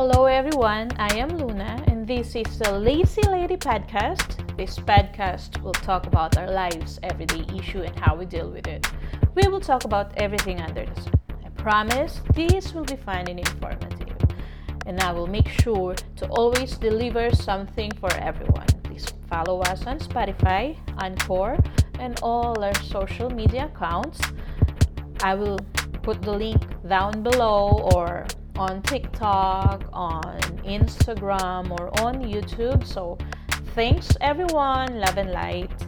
Hello, everyone. I am Luna, and this is the Lazy Lady Podcast. This podcast will talk about our lives, everyday issue, and how we deal with it. We will talk about everything under the sun. I promise this will be fun and informative, and I will make sure to always deliver something for everyone. Please follow us on Spotify, Anchor, and all our social media accounts. I will put the link down below or on TikTok, on Instagram, or on YouTube. So, thanks everyone. Love and light.